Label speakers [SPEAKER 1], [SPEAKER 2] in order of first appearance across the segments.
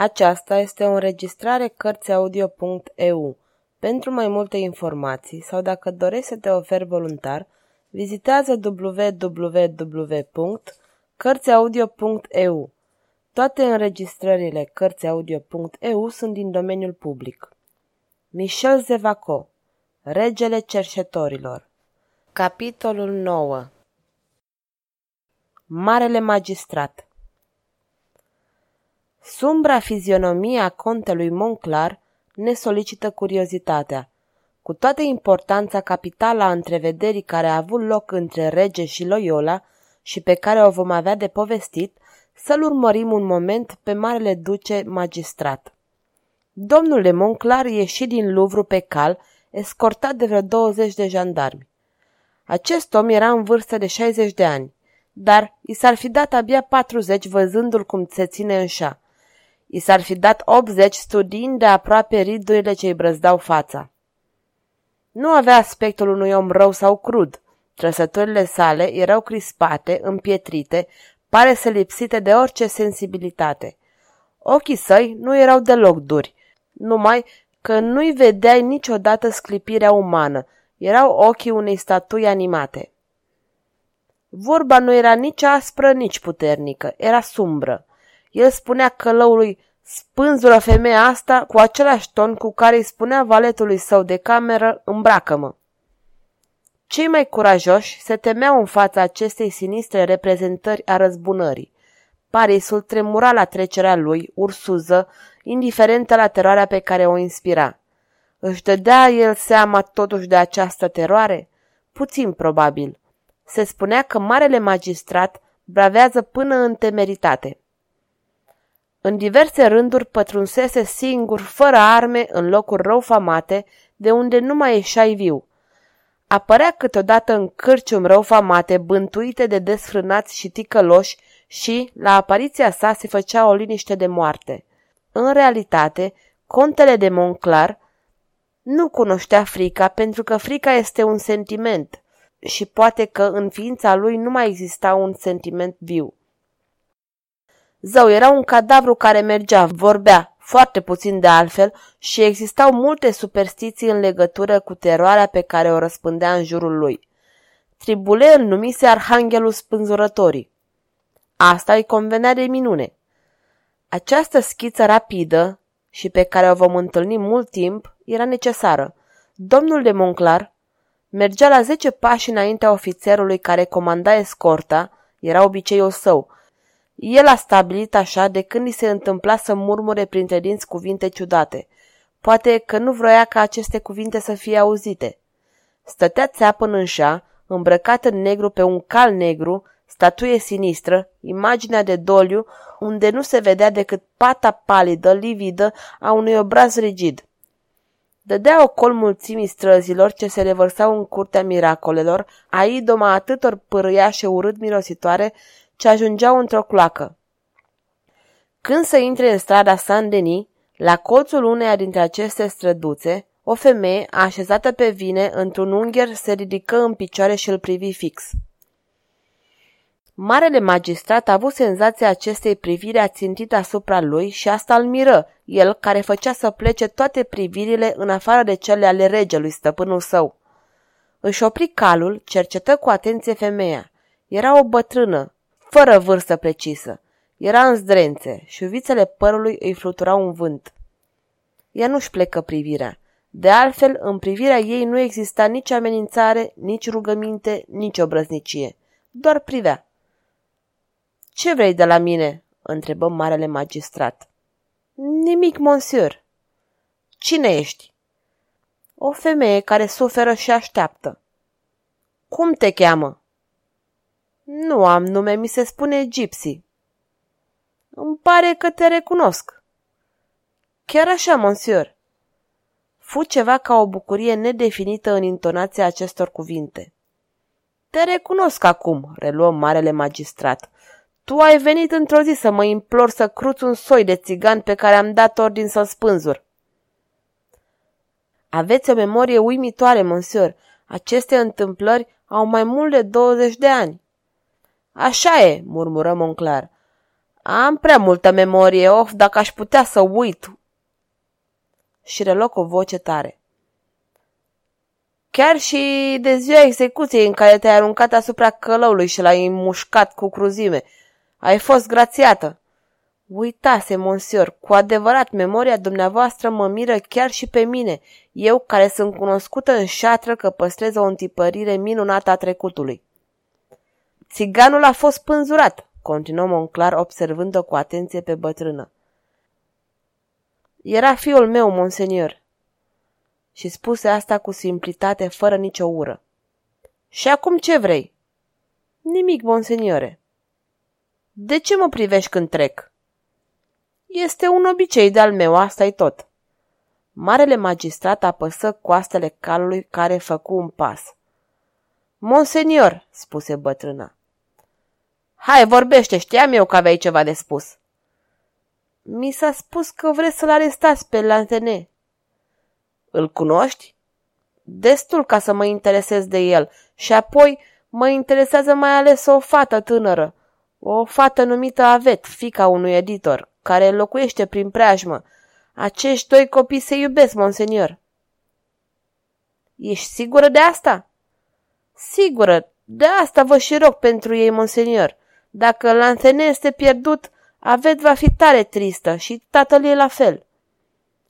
[SPEAKER 1] Aceasta este o înregistrare Cărțiaudio.eu. Pentru mai multe informații sau dacă dorești să te oferi voluntar, vizitează www.cărțiaudio.eu. Toate înregistrările Cărțiaudio.eu sunt din domeniul public. Michel Zevaco Regele cerșetorilor Capitolul 9 Marele magistrat Sumbra fizionomie a contelui Monclar ne solicită curiozitatea. Cu toată importanța capitală a întrevederii care a avut loc între rege și Loyola și pe care o vom avea de povestit, să-l urmărim un moment pe Marele Duce Magistrat. Domnul de Monclar ieși din Louvre pe cal, escortat de vreo 20 de jandarmi. Acest om era în vârstă de 60 de ani, dar i s-ar fi dat abia 40 văzându-l cum se ține în șa. I s-ar fi dat 80 studiind de aproape ridurile ce îi brăzdau fața. Nu avea aspectul unui om rău sau crud. Trăsăturile sale erau crispate, împietrite, pare să lipsite de orice sensibilitate. Ochii săi nu erau deloc duri, numai că nu-i vedeai niciodată sclipirea umană, erau ochii unei statui animate. Vorba nu era nici aspră, nici puternică, era sumbră. El spunea călăului, spânzură femeia asta cu același ton cu care îi spunea valetului său de cameră, îmbracă-mă. Cei mai curajoși se temeau în fața acestei sinistre reprezentări a răzbunării. Parisul tremura la trecerea lui, ursuză, indiferentă la teroarea pe care o inspira. Își dădea el seama totuși de această teroare? Puțin probabil. Se spunea că marele magistrat bravează până în temeritate. În diverse rânduri pătrunsese singur, fără arme, în locuri rău famate, de unde nu mai ieșai viu. Apărea câteodată în cârcium rău famate, bântuite de desfrânați și ticăloși și, la apariția sa, se făcea o liniște de moarte. În realitate, contele de Monclar nu cunoștea frica pentru că frica este un sentiment și poate că în ființa lui nu mai exista un sentiment viu. Zău era un cadavru care mergea, vorbea, foarte puțin de altfel, și existau multe superstiții în legătură cu teroarea pe care o răspândea în jurul lui. Tribule îl numise Arhanghelul Spânzurătorii. Asta îi convenea de minune. Această schiță rapidă, și pe care o vom întâlni mult timp, era necesară. Domnul de Monclar mergea la zece pași înaintea ofițerului care comanda escorta, era obiceiul său, el a stabilit așa de când i se întâmpla să murmure printre dinți cuvinte ciudate. Poate că nu vroia ca aceste cuvinte să fie auzite. Stătea țeapă în înșa, îmbrăcat în negru pe un cal negru, statuie sinistră, imaginea de doliu, unde nu se vedea decât pata palidă, lividă, a unui obraz rigid. Dădea ocol mulțimii străzilor ce se revărsau în curtea miracolelor, a idoma atâtor pârâiașe urât mirositoare ce ajungeau într-o cloacă. Când să intre în strada Saint-Denis, la colțul uneia dintre aceste străduțe, o femeie, așezată pe vine, într-un ungher, se ridică în picioare și îl privi fix. Marele magistrat a avut senzația acestei priviri ațintite asupra lui și asta îl miră, el care făcea să plece toate privirile în afară de cele ale regelui, stăpânul său. Își opri calul, cercetă cu atenție femeia. Era o bătrână, fără vârstă precisă. Era în zdrențe și uvițele părului îi fluturau un vânt. Ea nu-și plecă privirea. De altfel, în privirea ei nu exista nici amenințare, nici rugăminte, nici obrăznicie. Doar privea. Ce vrei de la mine?" întrebă marele magistrat. Nimic, monsieur." Cine ești?" O femeie care suferă și așteaptă." Cum te cheamă?" Nu am nume, mi se spune Gypsy. Îmi pare că te recunosc. Chiar așa, monsieur. Fu ceva ca o bucurie nedefinită în intonația acestor cuvinte. Te recunosc acum, reluă marele magistrat. Tu ai venit într-o zi să mă implor să cruți un soi de țigan pe care am dat ordin să-l spânzur. Aveți o memorie uimitoare, monsieur. Aceste întâmplări au mai mult de 20 de ani. Așa e, murmură Monclar. Am prea multă memorie, of, dacă aș putea să uit. Și reloc o voce tare. Chiar și de ziua execuției în care te-ai aruncat asupra călăului și l-ai mușcat cu cruzime, ai fost grațiată. Uitase, monsior, cu adevărat, memoria dumneavoastră mă miră chiar și pe mine, eu care sunt cunoscută în șatră că păstrez o întipărire minunată a trecutului. Țiganul a fost pânzurat, continuă Monclar observând-o cu atenție pe bătrână. Era fiul meu, monsenior. Și spuse asta cu simplitate, fără nicio ură. Și acum ce vrei? Nimic, monseniore. De ce mă privești când trec? Este un obicei de-al meu, asta e tot. Marele magistrat apăsă coastele calului care făcu un pas. Monsenior, spuse bătrâna. Hai, vorbește, știam eu că aveai ceva de spus. Mi s-a spus că vreți să-l arestați pe Lantene. Îl cunoști? Destul ca să mă interesez de el și apoi mă interesează mai ales o fată tânără, o fată numită Avet, fica unui editor, care locuiește prin preajmă. Acești doi copii se iubesc, monsenior. Ești sigură de asta? Sigură, de asta vă și rog pentru ei, monsenior. Dacă Lanthene este pierdut, Avet va fi tare tristă și tatăl e la fel.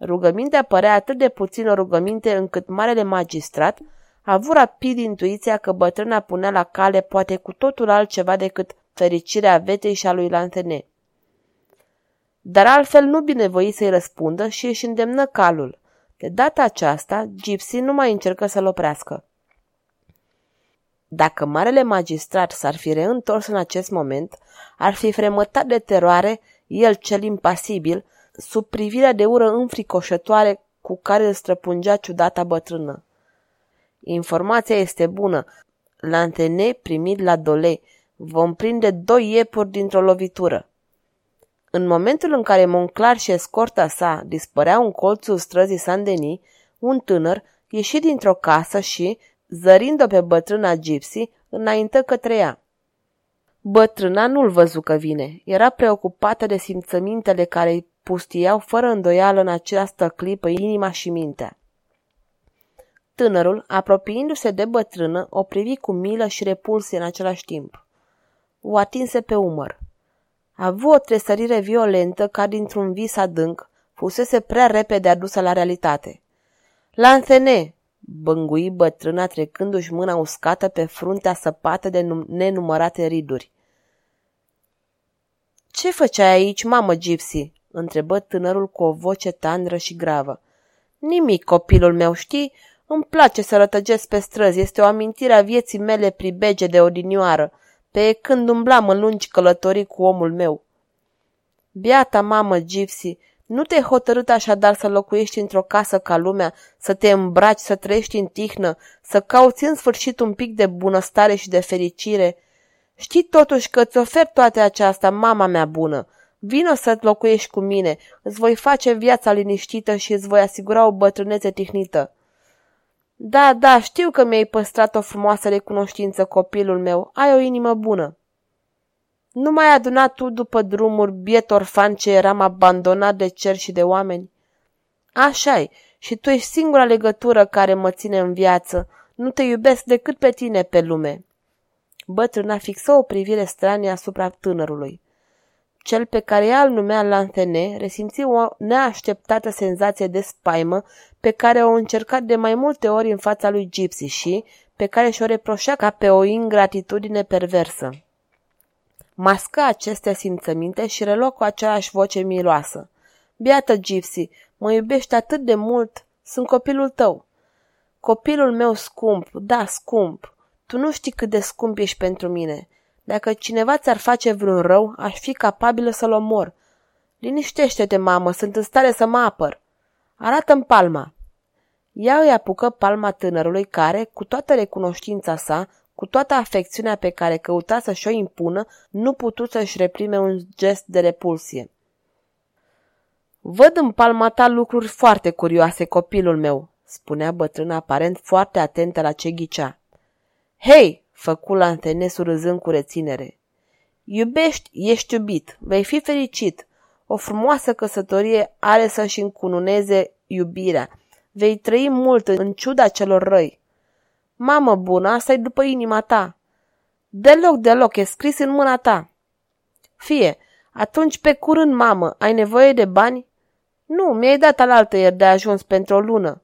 [SPEAKER 1] Rugămintea părea atât de puțin o rugăminte încât marele magistrat a avut rapid intuiția că bătrâna punea la cale poate cu totul altceva decât fericirea vetei și a lui Lanthene. Dar altfel nu binevoi să-i răspundă și își îndemnă calul. De data aceasta, Gypsy nu mai încercă să-l oprească. Dacă marele magistrat s-ar fi reîntors în acest moment, ar fi fremătat de teroare, el cel impasibil, sub privirea de ură înfricoșătoare cu care îl străpungea ciudata bătrână. Informația este bună. Lantene primit la dole. Vom prinde doi iepuri dintr-o lovitură. În momentul în care Monclar și escorta sa dispăreau în colțul străzii Saint-Denis, un tânăr ieși dintr-o casă și, zărind-o pe bătrâna Gypsy, înaintă către ea. Bătrâna nu-l văzu că vine. Era preocupată de simțămintele care îi pustiau fără îndoială în această clipă inima și mintea. Tânărul, apropiindu-se de bătrână, o privi cu milă și repulsie în același timp. O atinse pe umăr. A avut o tresărire violentă ca dintr-un vis adânc, fusese prea repede adusă la realitate. Lanțene, bângui bătrâna trecându-și mâna uscată pe fruntea săpată de nenumărate riduri. Ce făceai aici, mamă Gypsy?" întrebă tânărul cu o voce tandră și gravă. Nimic, copilul meu, știi? Îmi place să rătăgesc pe străzi, este o amintire a vieții mele pribege de odinioară, pe când umblam în lungi călătorii cu omul meu. Biata mamă, Gypsy, nu te-ai hotărât așadar să locuiești într-o casă ca lumea, să te îmbraci, să trăiești în tihnă, să cauți în sfârșit un pic de bunăstare și de fericire. Știi totuși că îți ofer toate aceasta, mama mea bună. Vino să locuiești cu mine, îți voi face viața liniștită și îți voi asigura o bătrânețe tihnită. Da, da, știu că mi-ai păstrat o frumoasă recunoștință, copilul meu. Ai o inimă bună. Nu mai adunat tu după drumuri biet orfan ce eram abandonat de cer și de oameni? așa și tu ești singura legătură care mă ține în viață. Nu te iubesc decât pe tine pe lume. Bătrâna fixă o privire stranie asupra tânărului. Cel pe care ea îl numea Lantene resimți o neașteptată senzație de spaimă pe care o încercat de mai multe ori în fața lui Gypsy și pe care și-o reproșea ca pe o ingratitudine perversă. Mască aceste simțăminte și reluă cu aceeași voce miloasă. Biată Gypsy, mă iubești atât de mult, sunt copilul tău. Copilul meu scump, da, scump. Tu nu știi cât de scump ești pentru mine. Dacă cineva ți-ar face vreun rău, aș fi capabilă să-l omor. Liniștește-te, mamă, sunt în stare să mă apăr. Arată-mi palma. Ea îi apucă palma tânărului care, cu toată recunoștința sa, cu toată afecțiunea pe care căuta să și-o impună, nu putut să-și reprime un gest de repulsie. Văd în palma ta lucruri foarte curioase, copilul meu, spunea bătrâna aparent foarte atentă la ce ghicea. Hei, făcu Lantenesu râzând cu reținere. Iubești, ești iubit, vei fi fericit. O frumoasă căsătorie are să-și încununeze iubirea. Vei trăi mult în ciuda celor răi. Mamă bună, asta e după inima ta. Deloc, deloc, e scris în mâna ta. Fie, atunci pe curând, mamă, ai nevoie de bani? Nu, mi-ai dat alaltă ieri de ajuns pentru o lună.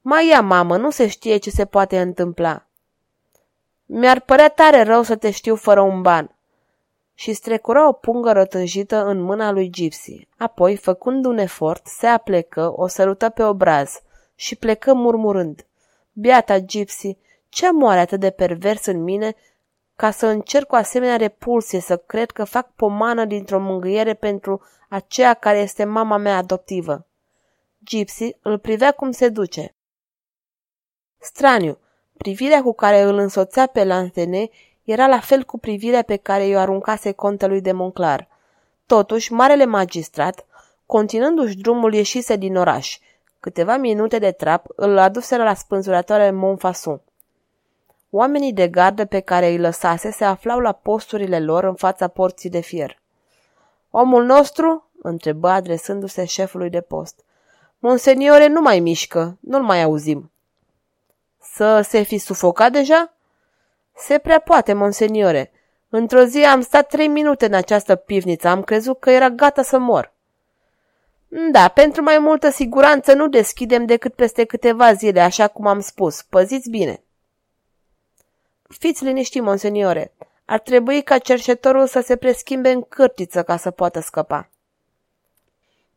[SPEAKER 1] Mai ia, mamă, nu se știe ce se poate întâmpla. Mi-ar părea tare rău să te știu fără un ban. Și strecura o pungă rătăjită în mâna lui Gypsy. Apoi, făcând un efort, se aplecă, o sărută pe obraz și plecă murmurând. Biata Gypsy, ce moare atât de pervers în mine ca să încerc cu asemenea repulsie să cred că fac pomană dintr-o mângâiere pentru aceea care este mama mea adoptivă. Gypsy îl privea cum se duce. Straniu, privirea cu care îl însoțea pe Lantene era la fel cu privirea pe care i-o aruncase contelui de Monclar. Totuși, marele magistrat, continuându-și drumul, ieșise din oraș. Câteva minute de trap îl aduseră la spânzuratoare Montfason. Oamenii de gardă pe care îi lăsase se aflau la posturile lor în fața porții de fier. Omul nostru?" întrebă adresându-se șefului de post. Monseniore nu mai mișcă, nu-l mai auzim." Să se fi sufocat deja?" Se prea poate, monseniore. Într-o zi am stat trei minute în această pivniță, am crezut că era gata să mor." Da, pentru mai multă siguranță nu deschidem decât peste câteva zile, așa cum am spus. Păziți bine!" Fiți liniștit, monseniore. Ar trebui ca cerșetorul să se preschimbe în cârtiță ca să poată scăpa.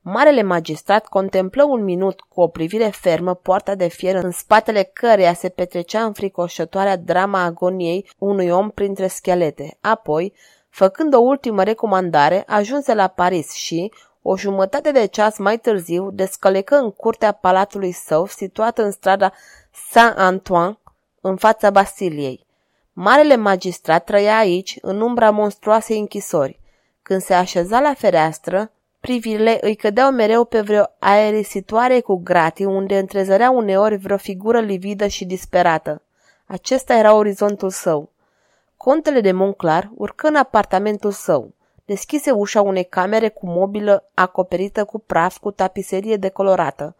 [SPEAKER 1] Marele magistrat contemplă un minut cu o privire fermă poarta de fier în spatele căreia se petrecea înfricoșătoarea drama agoniei unui om printre schelete. Apoi, făcând o ultimă recomandare, ajunse la Paris și, o jumătate de ceas mai târziu, descălecă în curtea palatului său, situată în strada Saint-Antoine, în fața Basiliei. Marele magistrat trăia aici, în umbra monstruoasei închisori. Când se așeza la fereastră, privirile îi cădeau mereu pe vreo aerisitoare cu gratii, unde întrezărea uneori vreo figură lividă și disperată. Acesta era orizontul său. Contele de Monclar urcă în apartamentul său. Deschise ușa unei camere cu mobilă acoperită cu praf cu tapiserie decolorată.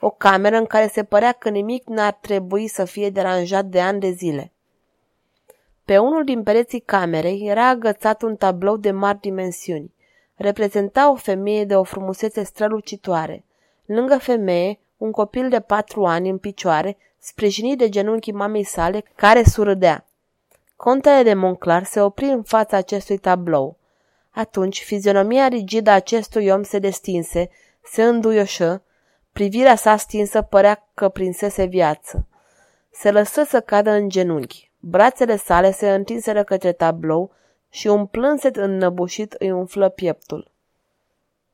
[SPEAKER 1] O cameră în care se părea că nimic n-ar trebui să fie deranjat de ani de zile. Pe unul din pereții camerei era agățat un tablou de mari dimensiuni. Reprezenta o femeie de o frumusețe strălucitoare. Lângă femeie, un copil de patru ani în picioare, sprijinit de genunchii mamei sale, care surâdea. Contele de Monclar se opri în fața acestui tablou. Atunci, fizionomia rigidă a acestui om se destinse, se înduioșă, privirea sa stinsă părea că prinsese viață. Se lăsă să cadă în genunchi. Brațele sale se întinseră către tablou și un plânset înnăbușit îi umflă pieptul.